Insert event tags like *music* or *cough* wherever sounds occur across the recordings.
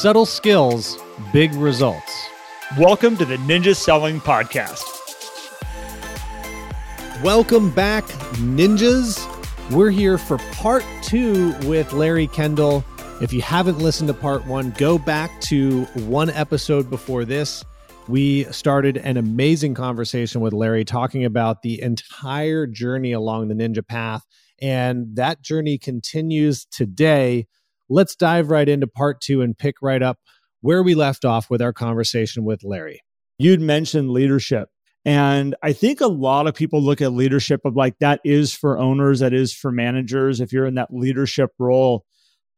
Subtle skills, big results. Welcome to the Ninja Selling Podcast. Welcome back, ninjas. We're here for part two with Larry Kendall. If you haven't listened to part one, go back to one episode before this. We started an amazing conversation with Larry talking about the entire journey along the ninja path. And that journey continues today. Let's dive right into part two and pick right up where we left off with our conversation with Larry. You'd mentioned leadership. And I think a lot of people look at leadership of like that is for owners, that is for managers. If you're in that leadership role,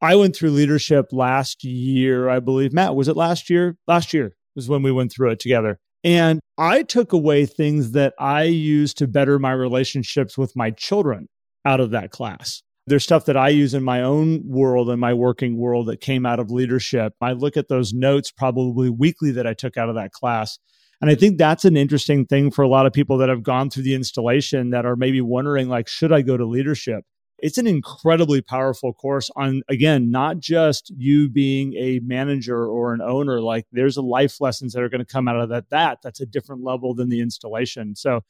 I went through leadership last year, I believe. Matt, was it last year? Last year was when we went through it together. And I took away things that I use to better my relationships with my children out of that class. There's stuff that I use in my own world and my working world that came out of leadership. I look at those notes probably weekly that I took out of that class. And I think that's an interesting thing for a lot of people that have gone through the installation that are maybe wondering, like, should I go to leadership? It's an incredibly powerful course on, again, not just you being a manager or an owner. Like, there's a life lessons that are going to come out of that. That that's a different level than the installation. So,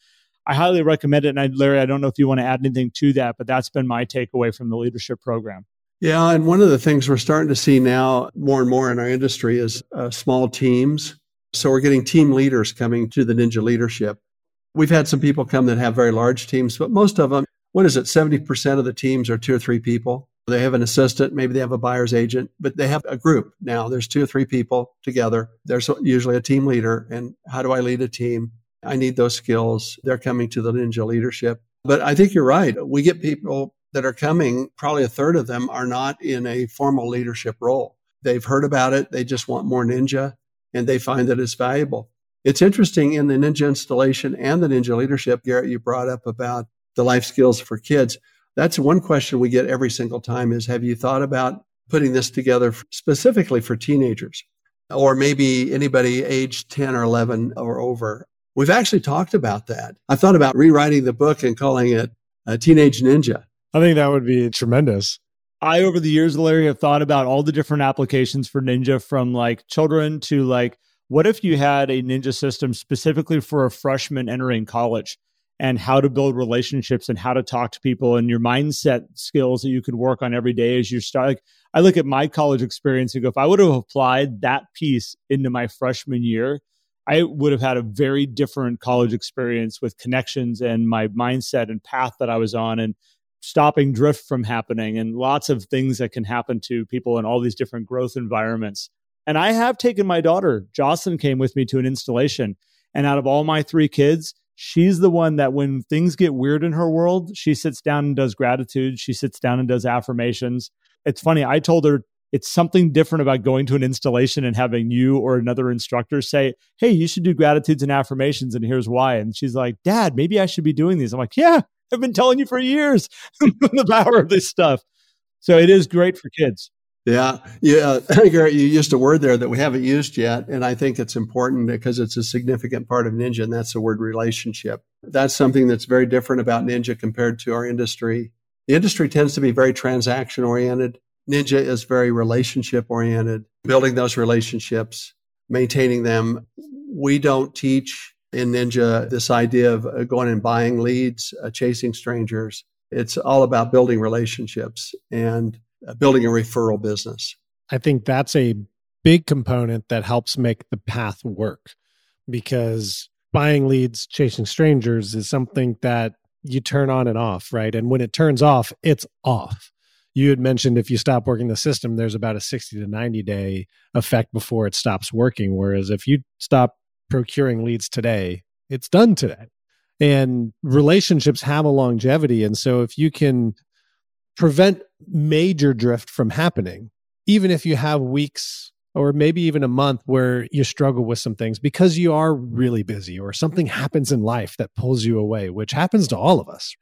I highly recommend it. And I, Larry, I don't know if you want to add anything to that, but that's been my takeaway from the leadership program. Yeah, and one of the things we're starting to see now more and more in our industry is uh, small teams so we're getting team leaders coming to the Ninja leadership. We've had some people come that have very large teams, but most of them, what is it? 70% of the teams are two or three people. They have an assistant, maybe they have a buyer's agent, but they have a group now. There's two or three people together. There's usually a team leader. And how do I lead a team? I need those skills. They're coming to the Ninja leadership. But I think you're right. We get people that are coming, probably a third of them are not in a formal leadership role. They've heard about it. They just want more Ninja and they find that it's valuable. It's interesting in the Ninja installation and the Ninja leadership, Garrett, you brought up about the life skills for kids. That's one question we get every single time is have you thought about putting this together specifically for teenagers or maybe anybody age 10 or 11 or over? We've actually talked about that. I thought about rewriting the book and calling it a Teenage Ninja. I think that would be tremendous. I, over the years, Larry, have thought about all the different applications for Ninja from like children to like, what if you had a Ninja system specifically for a freshman entering college and how to build relationships and how to talk to people and your mindset skills that you could work on every day as you start. Like, I look at my college experience and go, if I would have applied that piece into my freshman year, I would have had a very different college experience with connections and my mindset and path that I was on. And stopping drift from happening and lots of things that can happen to people in all these different growth environments. And I have taken my daughter, Jocelyn came with me to an installation. And out of all my three kids, she's the one that when things get weird in her world, she sits down and does gratitude. She sits down and does affirmations. It's funny. I told her it's something different about going to an installation and having you or another instructor say, Hey, you should do gratitudes and affirmations. And here's why. And she's like, Dad, maybe I should be doing these. I'm like, Yeah, I've been telling you for years *laughs* the power of this stuff. So it is great for kids. Yeah. Yeah. *laughs* Garrett, you used a word there that we haven't used yet. And I think it's important because it's a significant part of Ninja, and that's the word relationship. That's something that's very different about Ninja compared to our industry. The industry tends to be very transaction oriented. Ninja is very relationship oriented, building those relationships, maintaining them. We don't teach in Ninja this idea of uh, going and buying leads, uh, chasing strangers. It's all about building relationships and uh, building a referral business. I think that's a big component that helps make the path work because buying leads, chasing strangers is something that you turn on and off, right? And when it turns off, it's off. You had mentioned if you stop working the system, there's about a 60 to 90 day effect before it stops working. Whereas if you stop procuring leads today, it's done today. And relationships have a longevity. And so if you can prevent major drift from happening, even if you have weeks or maybe even a month where you struggle with some things because you are really busy or something happens in life that pulls you away, which happens to all of us,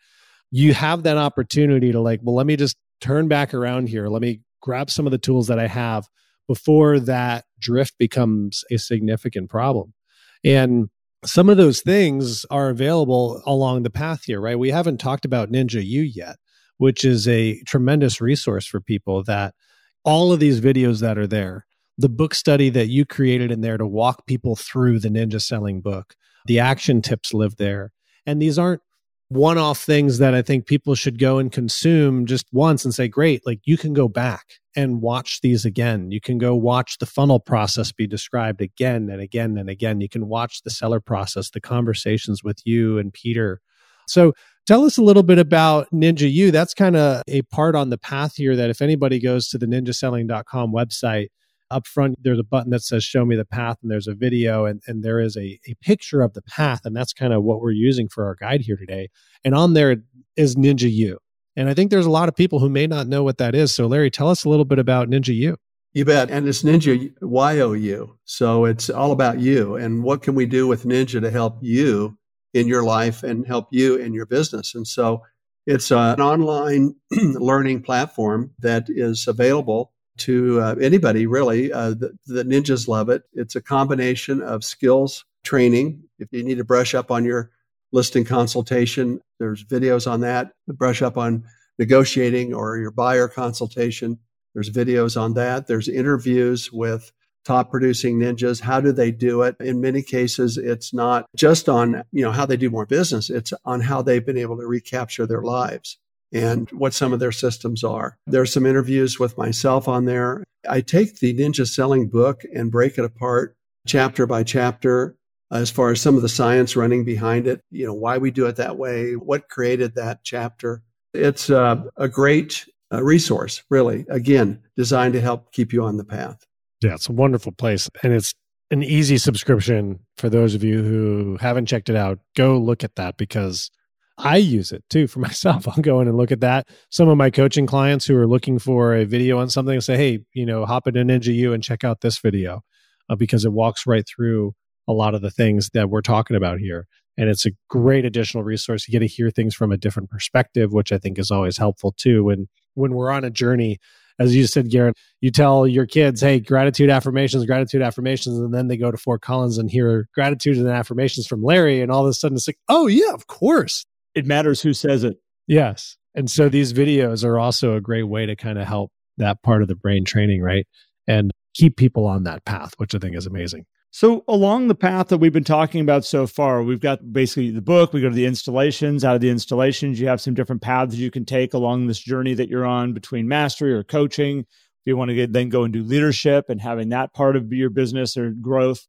you have that opportunity to, like, well, let me just turn back around here. Let me grab some of the tools that I have before that drift becomes a significant problem. And some of those things are available along the path here, right? We haven't talked about Ninja U yet, which is a tremendous resource for people that all of these videos that are there, the book study that you created in there to walk people through the ninja selling book. The action tips live there. And these aren't one off things that I think people should go and consume just once and say, great, like you can go back and watch these again. You can go watch the funnel process be described again and again and again. You can watch the seller process, the conversations with you and Peter. So tell us a little bit about Ninja U. That's kind of a part on the path here that if anybody goes to the ninjaselling.com website, up front there's a button that says show me the path and there's a video and, and there is a, a picture of the path and that's kind of what we're using for our guide here today. And on there is ninja u and i think there's a lot of people who may not know what that is. So larry tell us a little bit about ninja u you bet. And it's ninja y-o-u so it's all about you and what can we do with ninja to help you in your life and help you in your business. And so it's an online *clears throat* learning platform that is available to uh, anybody really. Uh, the, the, ninjas love it. It's a combination of skills training. If you need to brush up on your listing consultation, there's videos on that. Brush up on negotiating or your buyer consultation. There's videos on that. There's interviews with top producing ninjas. How do they do it? In many cases, it's not just on, you know, how they do more business. It's on how they've been able to recapture their lives and what some of their systems are. There's some interviews with myself on there. I take the ninja selling book and break it apart chapter by chapter as far as some of the science running behind it, you know, why we do it that way, what created that chapter. It's uh, a great uh, resource, really, again, designed to help keep you on the path. Yeah, it's a wonderful place. And it's an easy subscription for those of you who haven't checked it out. Go look at that because I use it too for *laughs* myself. I'll go in and look at that. Some of my coaching clients who are looking for a video on something say, hey, you know, hop into Ninja U and check out this video uh, because it walks right through a lot of the things that we're talking about here. And it's a great additional resource. You get to hear things from a different perspective, which I think is always helpful too. When when we're on a journey, as you said, Garrett, you tell your kids, hey, gratitude affirmations, gratitude affirmations, and then they go to Fort Collins and hear gratitude and affirmations from Larry, and all of a sudden it's like, oh yeah, of course it matters who says it. Yes. And so these videos are also a great way to kind of help that part of the brain training, right? And keep people on that path, which I think is amazing. So, along the path that we've been talking about so far, we've got basically the book, we go to the installations. Out of the installations, you have some different paths you can take along this journey that you're on between mastery or coaching. If you want to get, then go and do leadership and having that part of your business or growth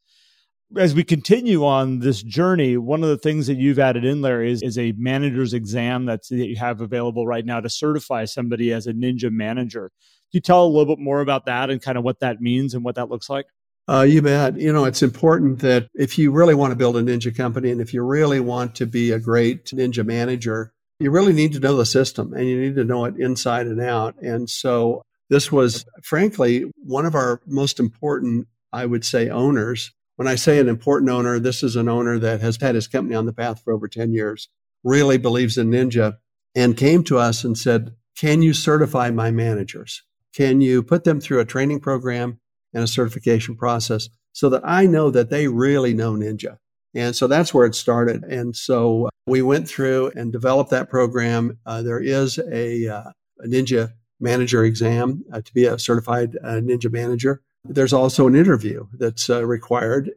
as we continue on this journey, one of the things that you've added in there is, is a manager's exam that's that you have available right now to certify somebody as a ninja manager. Can you tell a little bit more about that and kind of what that means and what that looks like? Uh, you bet. You know, it's important that if you really want to build a ninja company and if you really want to be a great ninja manager, you really need to know the system and you need to know it inside and out. And so this was, frankly, one of our most important, I would say, owners when I say an important owner, this is an owner that has had his company on the path for over 10 years, really believes in Ninja, and came to us and said, Can you certify my managers? Can you put them through a training program and a certification process so that I know that they really know Ninja? And so that's where it started. And so we went through and developed that program. Uh, there is a, uh, a, Ninja manager exam uh, to be a certified uh, Ninja manager. There's also an interview that's uh, required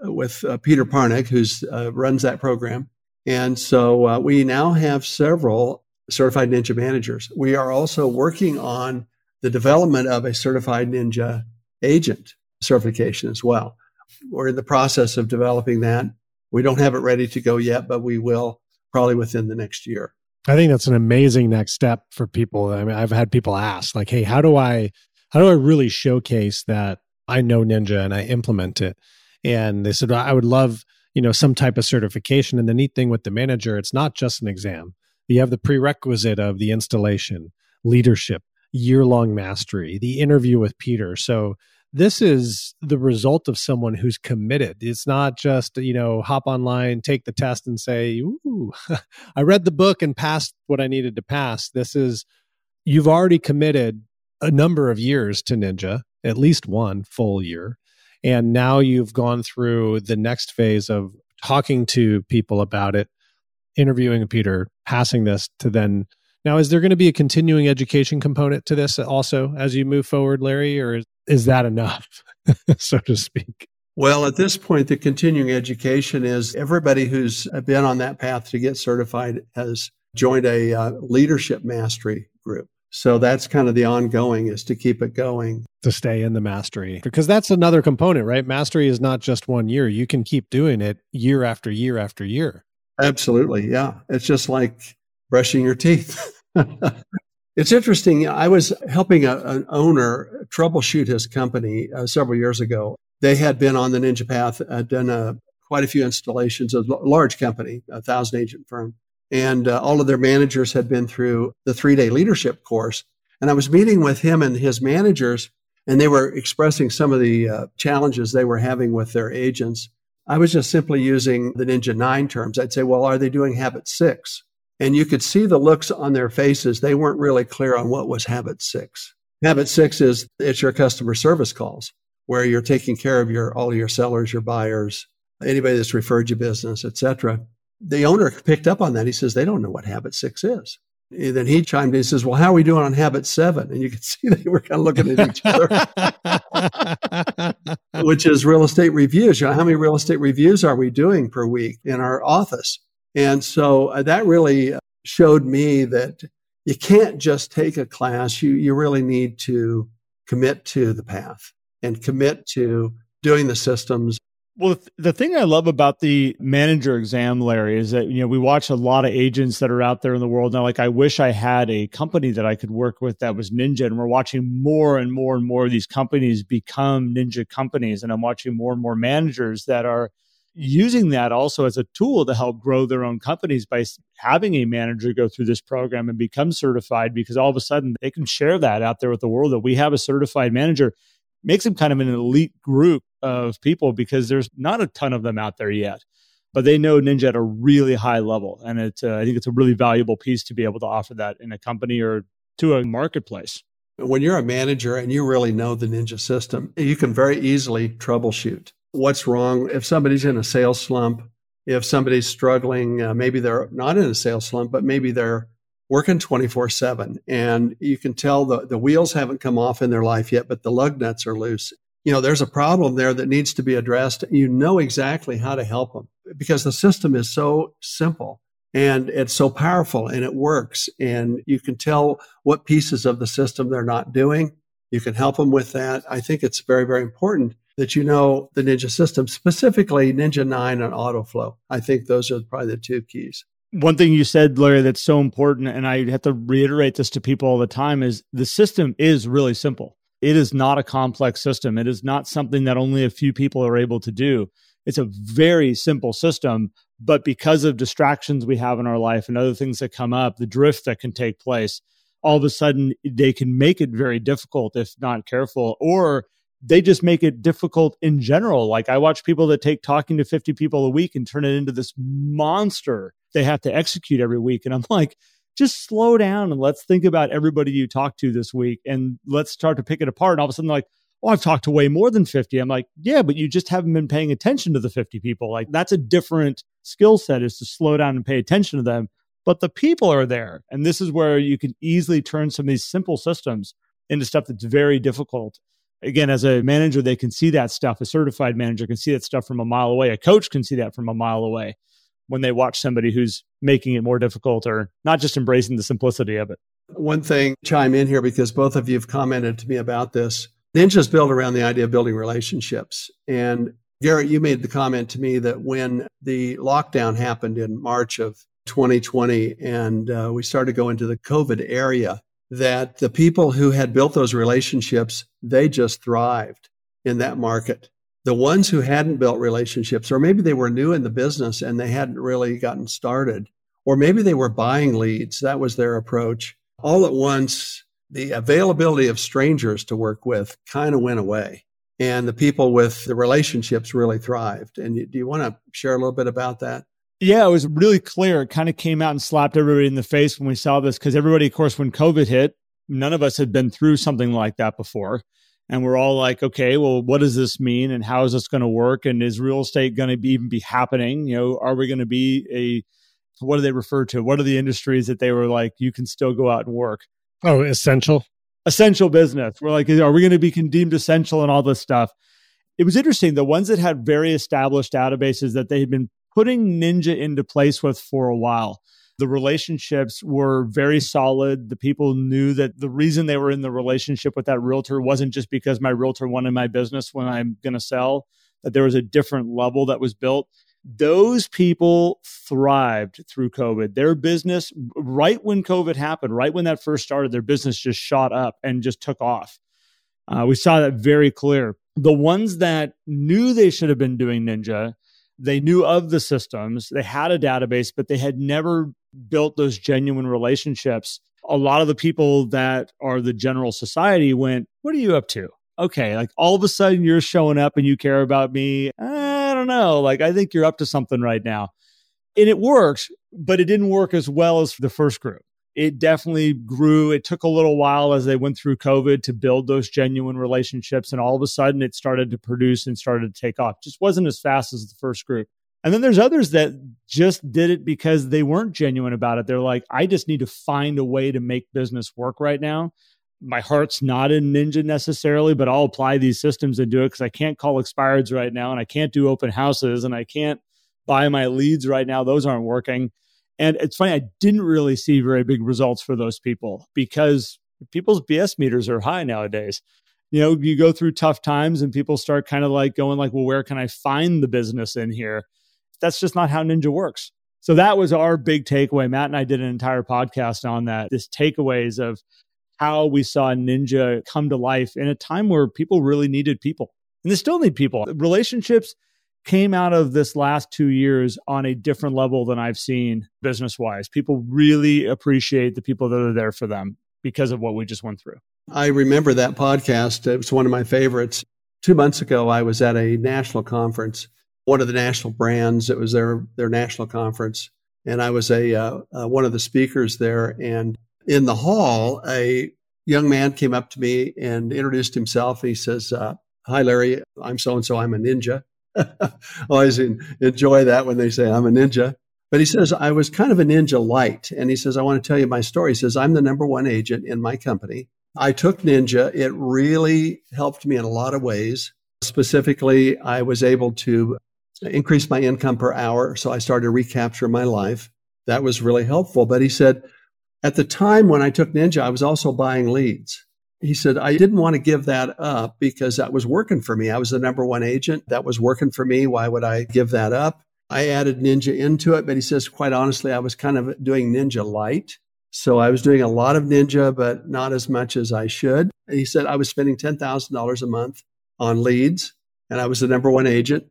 with uh, Peter Parnick, who uh, runs that program. And so uh, we now have several certified ninja managers. We are also working on the development of a certified ninja agent certification as well. We're in the process of developing that. We don't have it ready to go yet, but we will probably within the next year. I think that's an amazing next step for people. I mean, I've had people ask like, "Hey, how do I how do I really showcase that I know Ninja and I implement it? And they said, I would love, you know, some type of certification. And the neat thing with the manager, it's not just an exam. You have the prerequisite of the installation, leadership, year long mastery, the interview with Peter. So this is the result of someone who's committed. It's not just, you know, hop online, take the test and say, Ooh, *laughs* I read the book and passed what I needed to pass. This is, you've already committed a number of years to Ninja, at least one full year. And now you've gone through the next phase of talking to people about it, interviewing Peter, passing this to then. Now, is there going to be a continuing education component to this also as you move forward, Larry, or is, is that enough? *laughs* so to speak? Well, at this point, the continuing education is everybody who's been on that path to get certified has joined a uh, leadership mastery group. So that's kind of the ongoing is to keep it going. To stay in the mastery. Because that's another component, right? Mastery is not just one year. You can keep doing it year after year after year. Absolutely. Yeah. It's just like brushing your teeth. *laughs* it's interesting. I was helping a, an owner troubleshoot his company uh, several years ago they had been on the Ninja Path, uh, done uh, quite a few installations, a large company, a thousand agent firm. And uh, all of their managers had been through the three day leadership course. And I was meeting with him and his managers, and they were expressing some of the uh, challenges they were having with their agents. I was just simply using the Ninja Nine terms. I'd say, well, are they doing habit six? And you could see the looks on their faces. They weren't really clear on what was habit six. Habit six is it's your customer service calls where you're taking care of your all your sellers, your buyers, anybody that's referred you business, etc. The owner picked up on that. He says they don't know what habit six is. And then he chimed in. He says, "Well, how are we doing on habit seven? And you can *laughs* see they were kind of looking at each other, *laughs* which is real estate reviews. You know, how many real estate reviews are we doing per week in our office? And so uh, that really showed me that you can't just take a class. You you really need to commit to the path and commit to doing the systems. Well, the thing I love about the manager exam, Larry, is that you know we watch a lot of agents that are out there in the world now. Like, I wish I had a company that I could work with that was Ninja, and we're watching more and more and more of these companies become Ninja companies, and I'm watching more and more managers that are using that also as a tool to help grow their own companies by having a manager go through this program and become certified because all of a sudden they can share that out there with the world that we have a certified manager makes them kind of an elite group of people because there's not a ton of them out there yet. But they know Ninja at a really high level, and it's uh, I think it's a really valuable piece to be able to offer that in a company or to a marketplace. When you're a manager and you really know the Ninja system, you can very easily troubleshoot what's wrong if somebody's in a sales slump, if somebody's struggling, uh, maybe they're not in a sales slump, but maybe they're working 24 7 and you can tell the, the wheels haven't come off in their life yet but the lug nuts are loose. You know there's a problem there that needs to be addressed. You know exactly how to help them because the system is so simple and it's so powerful and it works and you can tell what pieces of the system they're not doing. You can help them with that. I think it's very very important that you know the ninja system specifically ninja 9 and autoflow. I think those are probably the two keys one thing you said, Larry, that's so important, and I have to reiterate this to people all the time is the system is really simple. It is not a complex system. It is not something that only a few people are able to do. It's a very simple system, but because of distractions we have in our life and other things that come up, the drift that can take place, all of a sudden they can make it very difficult if not careful, or they just make it difficult in general. Like I watch people that take talking to 50 people a week and turn it into this monster they have to execute every week. And I'm *laughs* like, just slow down and let's think about everybody you talk to this week and let's start to pick it apart. And all of a sudden, like, oh, I've talked to way more than 50. I'm like, yeah, but you just haven't been paying attention to the 50 people. Like, that's a different skill set is to slow down and pay attention to them. But the people are there. And this is where you can easily turn some of these simple systems into stuff that's very difficult. Again, as a manager, they can see that stuff. A certified manager can see that stuff from a mile away. A coach can see that from a mile away when they watch somebody who's making it more difficult or not just embracing the simplicity of it. One thing, chime in here because both of you have commented to me about this. Ninja's built around the idea of building relationships. And Garrett, you made the comment to me that when the lockdown happened in March of 2020 and uh, we started to go into the COVID area, that the people who had built those relationships, they just thrived in that market the ones who hadn't built relationships, or maybe they were new in the business and they hadn't really gotten started, or maybe they were buying leads, that was their approach. All at once, the availability of strangers to work with kind of went away. And the people with the relationships really thrived. And do you want to share a little bit about that? Yeah, it was really clear. It kind of came out and slapped everybody in the face when we saw this because everybody, of course, when COVID hit, none of us had been through something like that before and we're all like okay well what does this mean? And how is this going to work? And is real estate going to be even be happening? You know are we going to be a what do they refer to? What are the industries that they were like you can still go out and work? Oh essential? Essential business. We're like are we going to be deemed essential and all this stuff? It was interesting. The ones that had very established databases that they had been putting Ninja into place with for a while. The relationships were very solid. The people knew that the reason they were in the relationship with that realtor wasn't just because my realtor wanted my business when I'm going to sell, that there was a different level that was built. Those people thrived through COVID. Their business, right when COVID happened, right when that first started, their business just shot up and just took off. Uh, we saw that very clear. The ones that knew they should have been doing Ninja, they knew of the systems, they had a database, but they had never built those genuine relationships. A lot of the people that are the general society went, What are you up to? Okay, like all of a sudden you're showing up and you care about me. I don't know. Like, I think you're up to something right now. And it works, but it didn't work as well as the first group it definitely grew. It took a little while as they went through COVID to build those genuine relationships. And all of a sudden it started to produce and started to take off. Just wasn't as fast as the first group. And then there's others that just did it because they weren't genuine about it. They're like, I just need to find a way to make business work right now. My heart's not in Ninja necessarily, but I'll apply these systems and do it because I can't call expireds right now and I can't do open houses and I can't buy my leads right now. Those aren't working. And it's funny, I didn't really see very big results for those people because people's BS meters are high nowadays. You know, you go through tough times and people start kind of like going like, well, where can I find the business in here? That's just not how Ninja works. So that was our big takeaway. Matt and I did an entire podcast on that. This takeaways of how we saw Ninja come to life in a time where people really needed people. And they still need people. Relationships came out of this last two years on a different level than I've seen business wise. People really appreciate the people that are there for them because of what we just went through. I remember that podcast. It was one of my favorites. Two months ago, I was at a national conference, one of the national brands. It was their, their national conference. And I was a uh, uh, one of the speakers there. And in the hall, a young man came up to me and introduced himself. He says, uh, Hi, Larry. I'm so and so. I'm a ninja. I *laughs* always enjoy that when they say I'm a ninja. But he says, I was kind of a ninja light. And he says, I want to tell you my story. He says, I'm the number one agent in my company. I took Ninja. It really helped me in a lot of ways. Specifically, I was able to increase my income per hour. So I started to recapture my life. That was really helpful. But he said, at the time when I took Ninja, I was also buying leads he said, I didn't want to give that up because that was working for me. I was the number one agent. That was working for me. Why would I give that up? I added Ninja into it, but he says, quite honestly, I was kind of doing Ninja light. So I was doing a lot of Ninja, but not as much as I should. And he said, I was spending $10,000 a month on leads and I was the number one agent.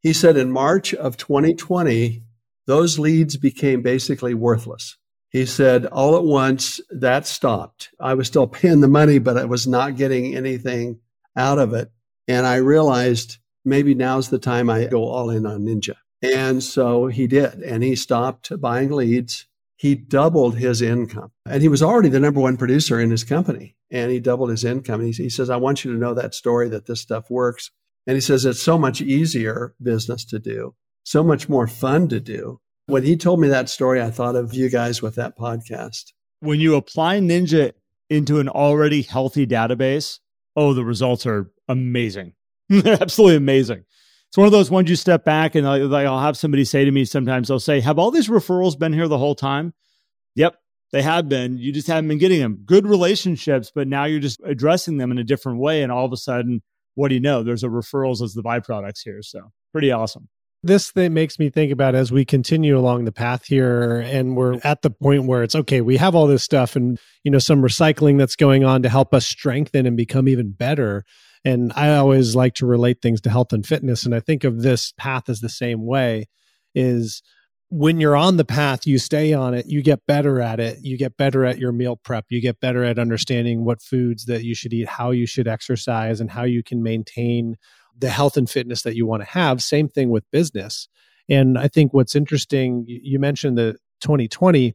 He said in March of 2020, those leads became basically worthless. He said, all at once, that stopped. I was still paying the money, but I was not getting anything out of it. And I realized maybe now's the time I go all in on Ninja. And so he did. And he stopped buying leads. He doubled his income. And he was already the number one producer in his company. And he doubled his income. He, he says, I want you to know that story that this stuff works. And he says, it's so much easier business to do, so much more fun to do. When he told me that story, I thought of you guys with that podcast. When you apply Ninja into an already healthy database, oh, the results are amazing. They're *laughs* absolutely amazing. It's one of those ones you step back and like I'll have somebody say to me sometimes they'll say, "Have all these referrals been here the whole time?" Yep, they have been. You just haven't been getting them. Good relationships, but now you're just addressing them in a different way and all of a sudden, what do you know? There's a referrals as the byproducts here. So, pretty awesome this thing makes me think about as we continue along the path here and we're at the point where it's okay we have all this stuff and you know some recycling that's going on to help us strengthen and become even better and i always like to relate things to health and fitness and i think of this path as the same way is when you're on the path you stay on it you get better at it you get better at your meal prep you get better at understanding what foods that you should eat how you should exercise and how you can maintain the health and fitness that you want to have. Same thing with business. And I think what's interesting, you mentioned the 2020,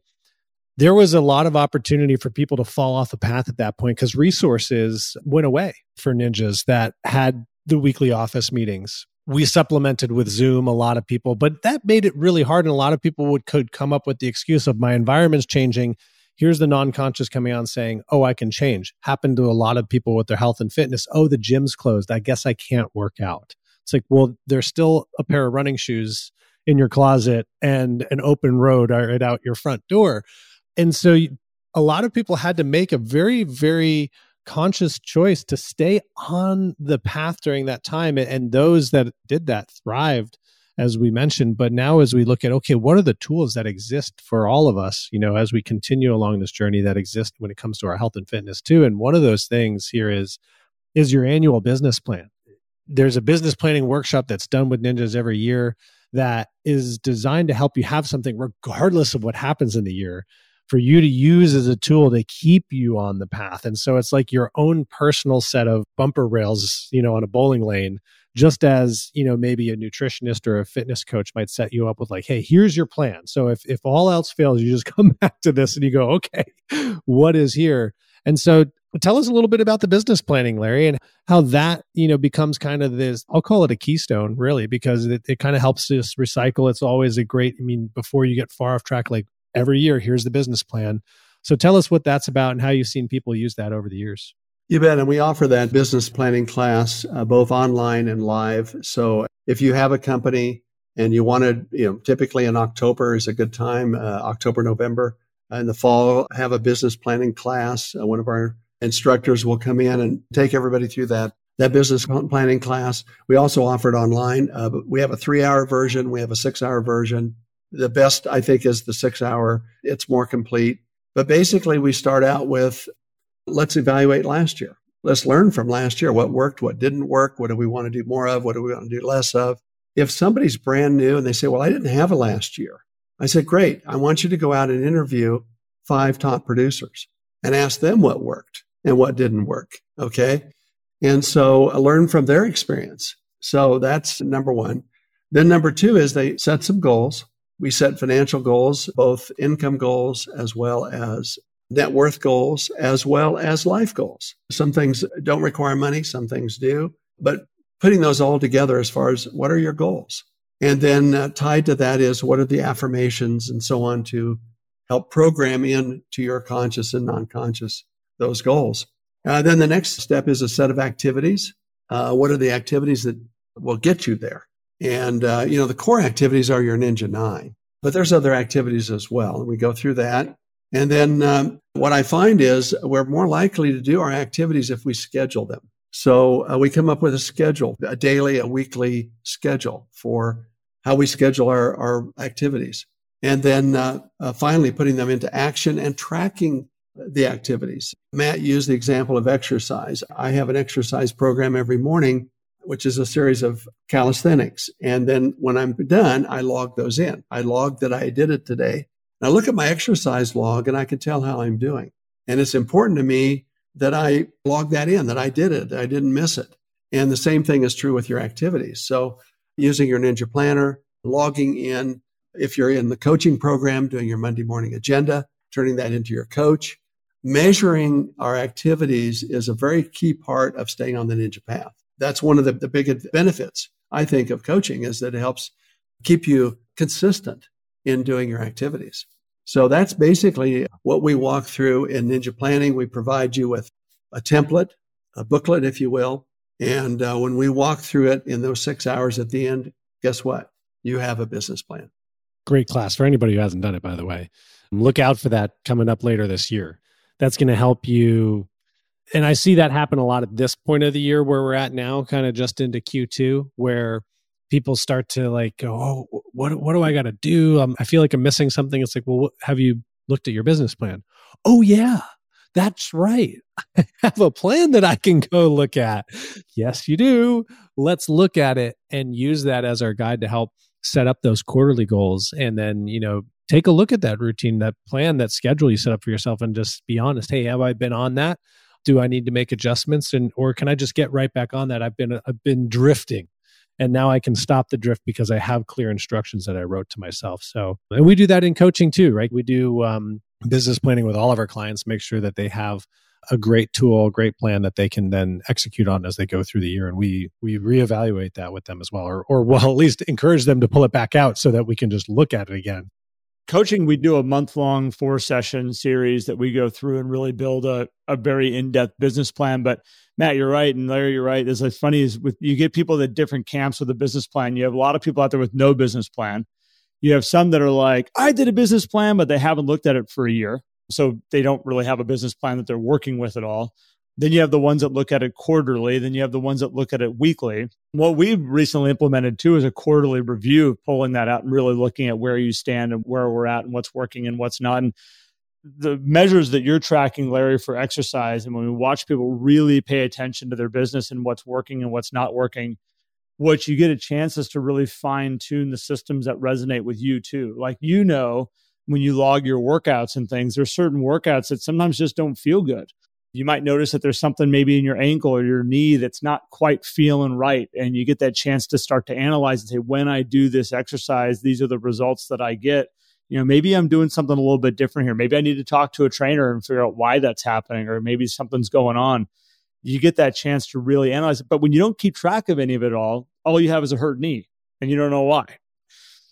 there was a lot of opportunity for people to fall off the path at that point because resources went away for ninjas that had the weekly office meetings. We supplemented with Zoom, a lot of people, but that made it really hard. And a lot of people would could come up with the excuse of my environment's changing here's the non-conscious coming on saying oh i can change happened to a lot of people with their health and fitness oh the gym's closed i guess i can't work out It's like, well, there's still a pair of running shoes in your closet and an open road right out your front door. And so a lot of people had to make a very, very conscious choice to stay on the path during that time. And those that did that thrived, as we mentioned. But now, as we look at, okay, what are the tools that exist for all of us, you know, as we continue along this journey that exist when it comes to our health and fitness too? And one of those things here is, is your annual business plan. There's a business planning workshop that's done with ninjas every year that is designed to help you have something regardless of what happens in the year for you to use as a tool to keep you on the path. And so it's like your own personal set of bumper rails, you know, on a bowling lane, just as, you know, maybe a nutritionist or a fitness coach might set you up with like, hey, here's your plan. So if if all else fails, you just *laughs* come back to this and you go, okay, what is here? And so tell us a little bit about the business planning, Larry, and how that, you know, becomes kind of this, I'll call it a keystone really, because it, it kind of helps us recycle. It's always a great, I mean, before you get far off track, like every year, here's the business plan. So tell us what that's about and how you've seen people use that over the years. You bet. And we offer that business planning class uh, both online and live. So if you have a company and you want to, you know, typically in October is a good time, uh, October, November. In the fall, have a business planning class. Uh, one of our instructors will come in and take everybody through that that business planning class. We also offer it online. Uh, we have a three hour version. We have a six hour version. The best, I think, is the six hour. It's more complete. But basically, we start out with let's evaluate last year. Let's learn from last year what worked, what didn't work, what do we want to do more of, what do we want to do less of. If somebody's brand new and they say, Well, I didn't have a last year, I said, Great. I want you to go out and interview five top producers and ask them what worked and what didn't work. Okay. And so I learn from their experience. So that's number one. Then number two is they set some goals we set financial goals, both income goals as well as net worth goals, as well as life goals. Some things don't require money, some things do, but putting those all together as far as what are your goals? And then uh, tied to that is what are the affirmations and so on to help program in to your conscious and non-conscious those goals. Uh, then the next step is a set of activities. Uh, what are the activities that will get you there? And, uh, you know, the core activities are your Ninja Nine, but there's other activities as well. We go through that. And then um, what I find is we're more likely to do our activities if we schedule them. So uh, we come up with a schedule, a daily, a weekly schedule for how we schedule our, our activities. And then uh, uh, finally putting them into action and tracking the activities. Matt used the example of exercise. I have an exercise program every morning which is a series of calisthenics. And then when I'm done, I log those in. I log that I did it today. And I look at my exercise log and I can tell how I'm doing. And it's important to me that I log that in, that I did it, I didn't miss it. And the same thing is true with your activities. So using your Ninja Planner, logging in, if you're in the coaching program, doing your Monday morning agenda, turning that into your coach. Measuring our activities is a very key part of staying on the Ninja path that's one of the, the big benefits, I think, of coaching is that it helps keep you consistent in doing your activities. So that's basically what we walk through in Ninja Planning. We provide you with a template, a booklet, if you will. And uh, when we walk through it in those six hours at the end, guess what? You have a business plan. Great class for anybody who hasn't done it, by the way. Look out for that coming up later this year. That's going to help you and I see that happen a lot at this point of the year where we're at now, kind of just into Q2, where people start to like go, "Oh, what what do I got to do? Um, I feel like I'm missing something." It's like, "Well, what, have you looked at your business plan?" "Oh yeah, that's right. *laughs* I have a plan that I can go look at." Yes, you do. Let's look at it and use that as our guide to help set up those quarterly goals and then, you know, take a look at that routine, that plan, that schedule you set up for yourself and just be honest, "Hey, have I been on that?" Do I need to make adjustments and or can I just get right back on that? I've been I've been drifting and now I can stop the drift because I have clear instructions that I wrote to myself. So, and we do that in coaching too, right? We do um, business planning with all of our clients, make sure that they have a great tool, great plan that they can then execute on as they go through the year, and we we reevaluate that with them as well, or or well at least encourage them to pull it back out so that we can just look at it again. Coaching, we do a month long four session series that we go through and really build a, a very in depth business plan. But Matt, you're right. And Larry, you're right. It's like funny is with you get people at different camps with a business plan. You have a lot of people out there with no business plan. You have some that are like, I did a business plan, but they haven't looked at it for a year. So they don't really have a business plan that they're working with at all. Then you have the ones that look at it quarterly. Then you have the ones that look at it weekly. What we've recently implemented too is a quarterly review, pulling that out and really looking at where you stand and where we're at and what's working and what's not. And the measures that you're tracking, Larry, for exercise, and when we watch people really pay attention to their business and what's working and what's not working, what you get a chance is to really fine tune the systems that resonate with you too. Like, you know, when you log your workouts and things, there's certain workouts that sometimes just don't feel good you might notice that there's something maybe in your ankle or your knee that's not quite feeling right. And you get that chance to start to analyze and say, when I do this exercise, these are the results that I get. You know, maybe I'm doing something a little bit different here. Maybe I need to talk to a trainer and figure out why that's happening, or maybe something's going on. You get that chance to really analyze it. But when you don't keep track of any of it all, all you have is a hurt knee and you don't know why.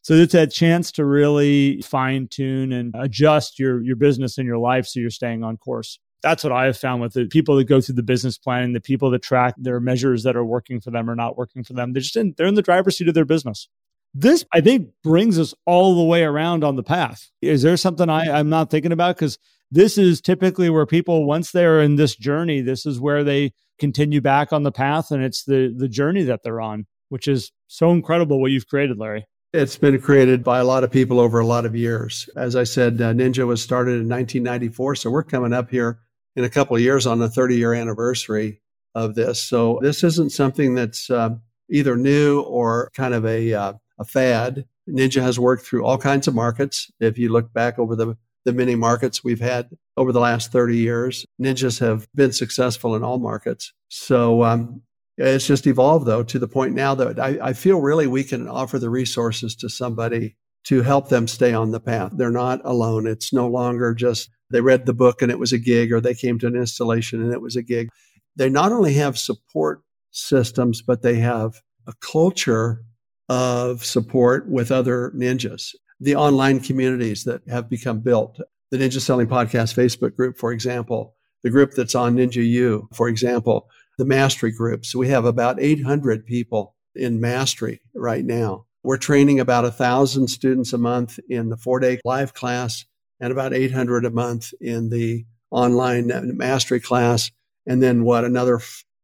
So it's that chance to really fine tune and adjust your your business and your life so you're staying on course that's what I have found with the people that go through the business planning, the people that track their measures that are working for them or not working for them. They're just in, they're in the driver's seat of their business. This, I think, brings us all the way around on the path. Is there something I, I'm not thinking about? Because this is typically where people, once they're in this journey, this is where they continue back on the path, and it's the the journey that they're on, which is so incredible what you've created, Larry. It's been created by a lot of people over a lot of years. As I said, uh, Ninja was started in 1994, so we're coming up here in a couple of years on the 30 year anniversary of this. So this isn't something that's uh, either new or kind of a, uh, a fad. Ninja has worked through all kinds of markets. If you look back over the, the many markets we've had over the last 30 years, ninjas have been successful in all markets. So um, it's just evolved, though, to the point now that I, I feel really we can offer the resources to somebody to help them stay on the path. They're not alone. It's no longer just they read the book and it was a gig, or they came to an installation and it was a gig. They not only have support systems, but they have a culture of support with other ninjas. The online communities that have become built, the Ninja Selling Podcast Facebook group, for example, the group that's on Ninja U, for example, the mastery groups. We have about 800 people in mastery right now. We're training about a thousand students a month in the four day live class and about 800 a month in the online mastery class. And then what, another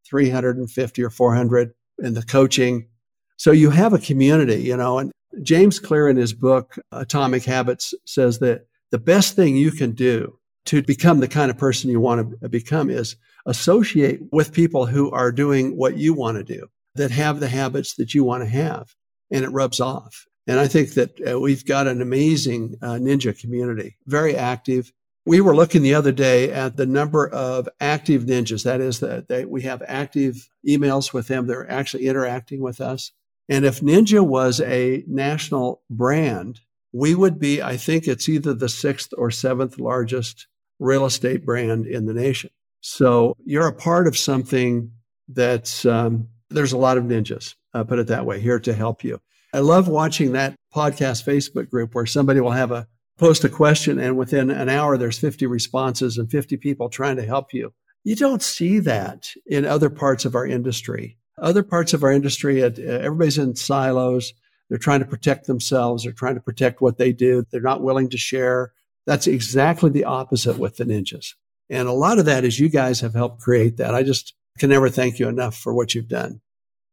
350 or 400 in the coaching. So you have a community, you know, and James Clear in his book, Atomic Habits, says that the best thing you can do to become the kind of person you want to become is associate with people who are doing what you want to do, that have the habits that you want to have, and it rubs off. And I think that uh, we've got an amazing uh, ninja community, very active. We were looking the other day at the number of active ninjas. That is, that we have active emails with them. They're actually interacting with us. And if Ninja was a national brand, we would be, I think it's either the sixth or seventh largest real estate brand in the nation. So you're a part of something that's, um, there's a lot of ninjas, uh, put it that way, here to help you. I love watching that podcast Facebook group where somebody will have a post a question and within an hour there's 50 responses and 50 people trying to help you. You don't see that in other parts of our industry. Other parts of our industry, everybody's in silos. They're trying to protect themselves. They're trying to protect what they do. They're not willing to share. That's exactly the opposite with the ninjas. And a lot of that is you guys have helped create that. I just can never thank you enough for what you've done.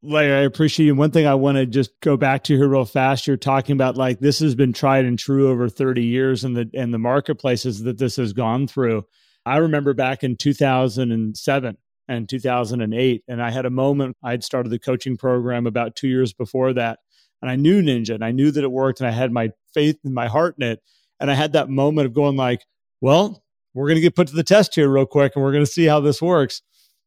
Larry, I appreciate you. One thing I want to just go back to here real fast. You're talking about like this has been tried and true over 30 years in the in the marketplaces that this has gone through. I remember back in 2007 and 2008, and I had a moment. I'd started the coaching program about two years before that, and I knew Ninja, and I knew that it worked, and I had my faith and my heart in it. And I had that moment of going like, well, we're going to get put to the test here real quick, and we're going to see how this works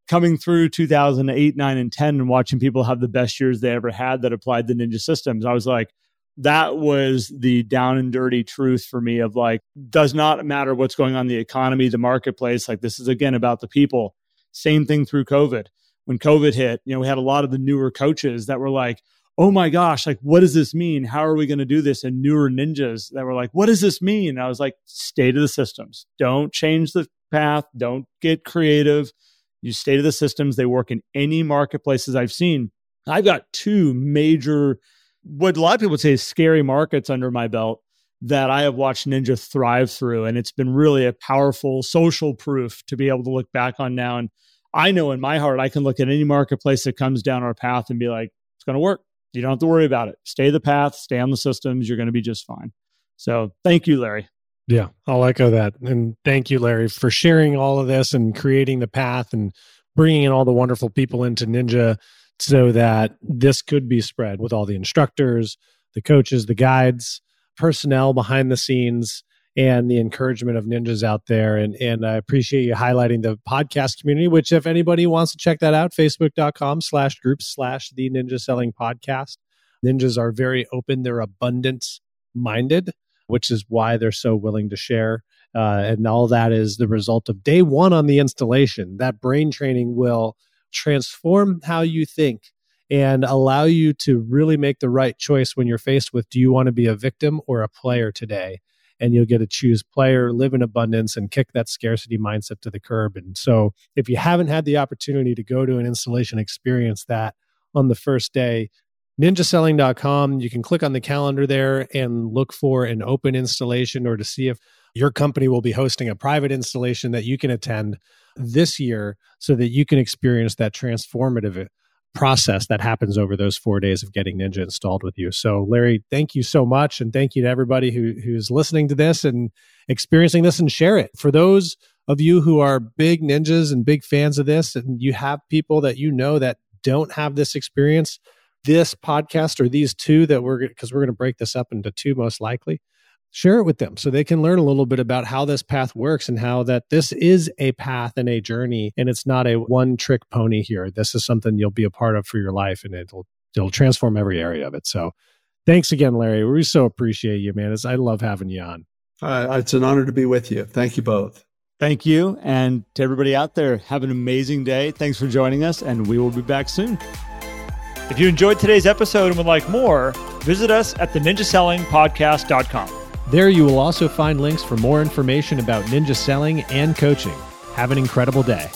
coming through 2008, 9, and 10 and watching people have the best years they ever had that applied the ninja systems, I was like, that was the down and dirty truth for me of like, does not matter what's going on in the economy, the marketplace. Like, this is again about the people. Same thing through COVID. When COVID hit, you know, we had a lot of the newer coaches that were like, oh my gosh, like, what does this mean? How are we going to do this? And newer ninjas that were like, what does this mean? And I was like, stay to the systems. Don't change the path. Don't get creative. You stay to the systems. They work in any marketplaces I've seen. I've got two major, what a lot of people would say is scary markets under my belt that I have watched Ninja thrive through. And it's been really a powerful social proof to be able to look back on now. And I know in my heart, I can look at any marketplace that comes down our path and be like, it's going to work. You don't have to worry about it. Stay the path, stay on the systems. You're going to be just fine. So thank you, Larry. Yeah, I'll echo that. And thank you, Larry, for sharing all of this and creating the path and bringing in all the wonderful people into Ninja so that this could be spread with all the instructors, the coaches, the guides, personnel behind the scenes, and the encouragement of ninjas out there. And and I appreciate you highlighting the podcast community, which if anybody wants to check that out, facebook.com slash groups slash the ninja selling podcast. Ninjas are very open, they're abundance minded, which is why they're so willing to share. Uh, and all that is the result of day one on the installation. That brain training will transform how you think and allow you to really make the right choice when you're faced with do you want to be a victim or a player today? and you'll get to choose player, live in abundance, and kick that scarcity mindset to the curb. And so, if you haven't had the opportunity to go to an installation, experience that on the first day, ninjaselling.com, you can click on the calendar there and look for an open installation or to see if your company will be hosting a private installation that you can attend this year so that you can experience that transformative process that happens over those four days of getting Ninja installed with you. So, Larry, thank you so much. And thank you to everybody who, who's listening to this and experiencing this and share it. For those of you who are big ninjas and big fans of this, and you have people that you know that don't have this experience, this podcast or these two that we're because we're going to break this up into two most likely share it with them so they can learn a little bit about how this path works and how that this is a path and a journey and it's not a one trick pony here. This is something you'll be a part of for your life and it'll it'll transform every area of it. So thanks again larry. We so appreciate you man. It's, i love having you on. Uh, it's an honor to be with you. Thank you both. Thank you. And to everybody out there have an amazing day. Thanks for joining us and we will be back soon if you enjoyed today's episode and would like more visit us at the ninjasellingpodcast.com there you will also find links for more information about ninja selling and coaching. Have an incredible day.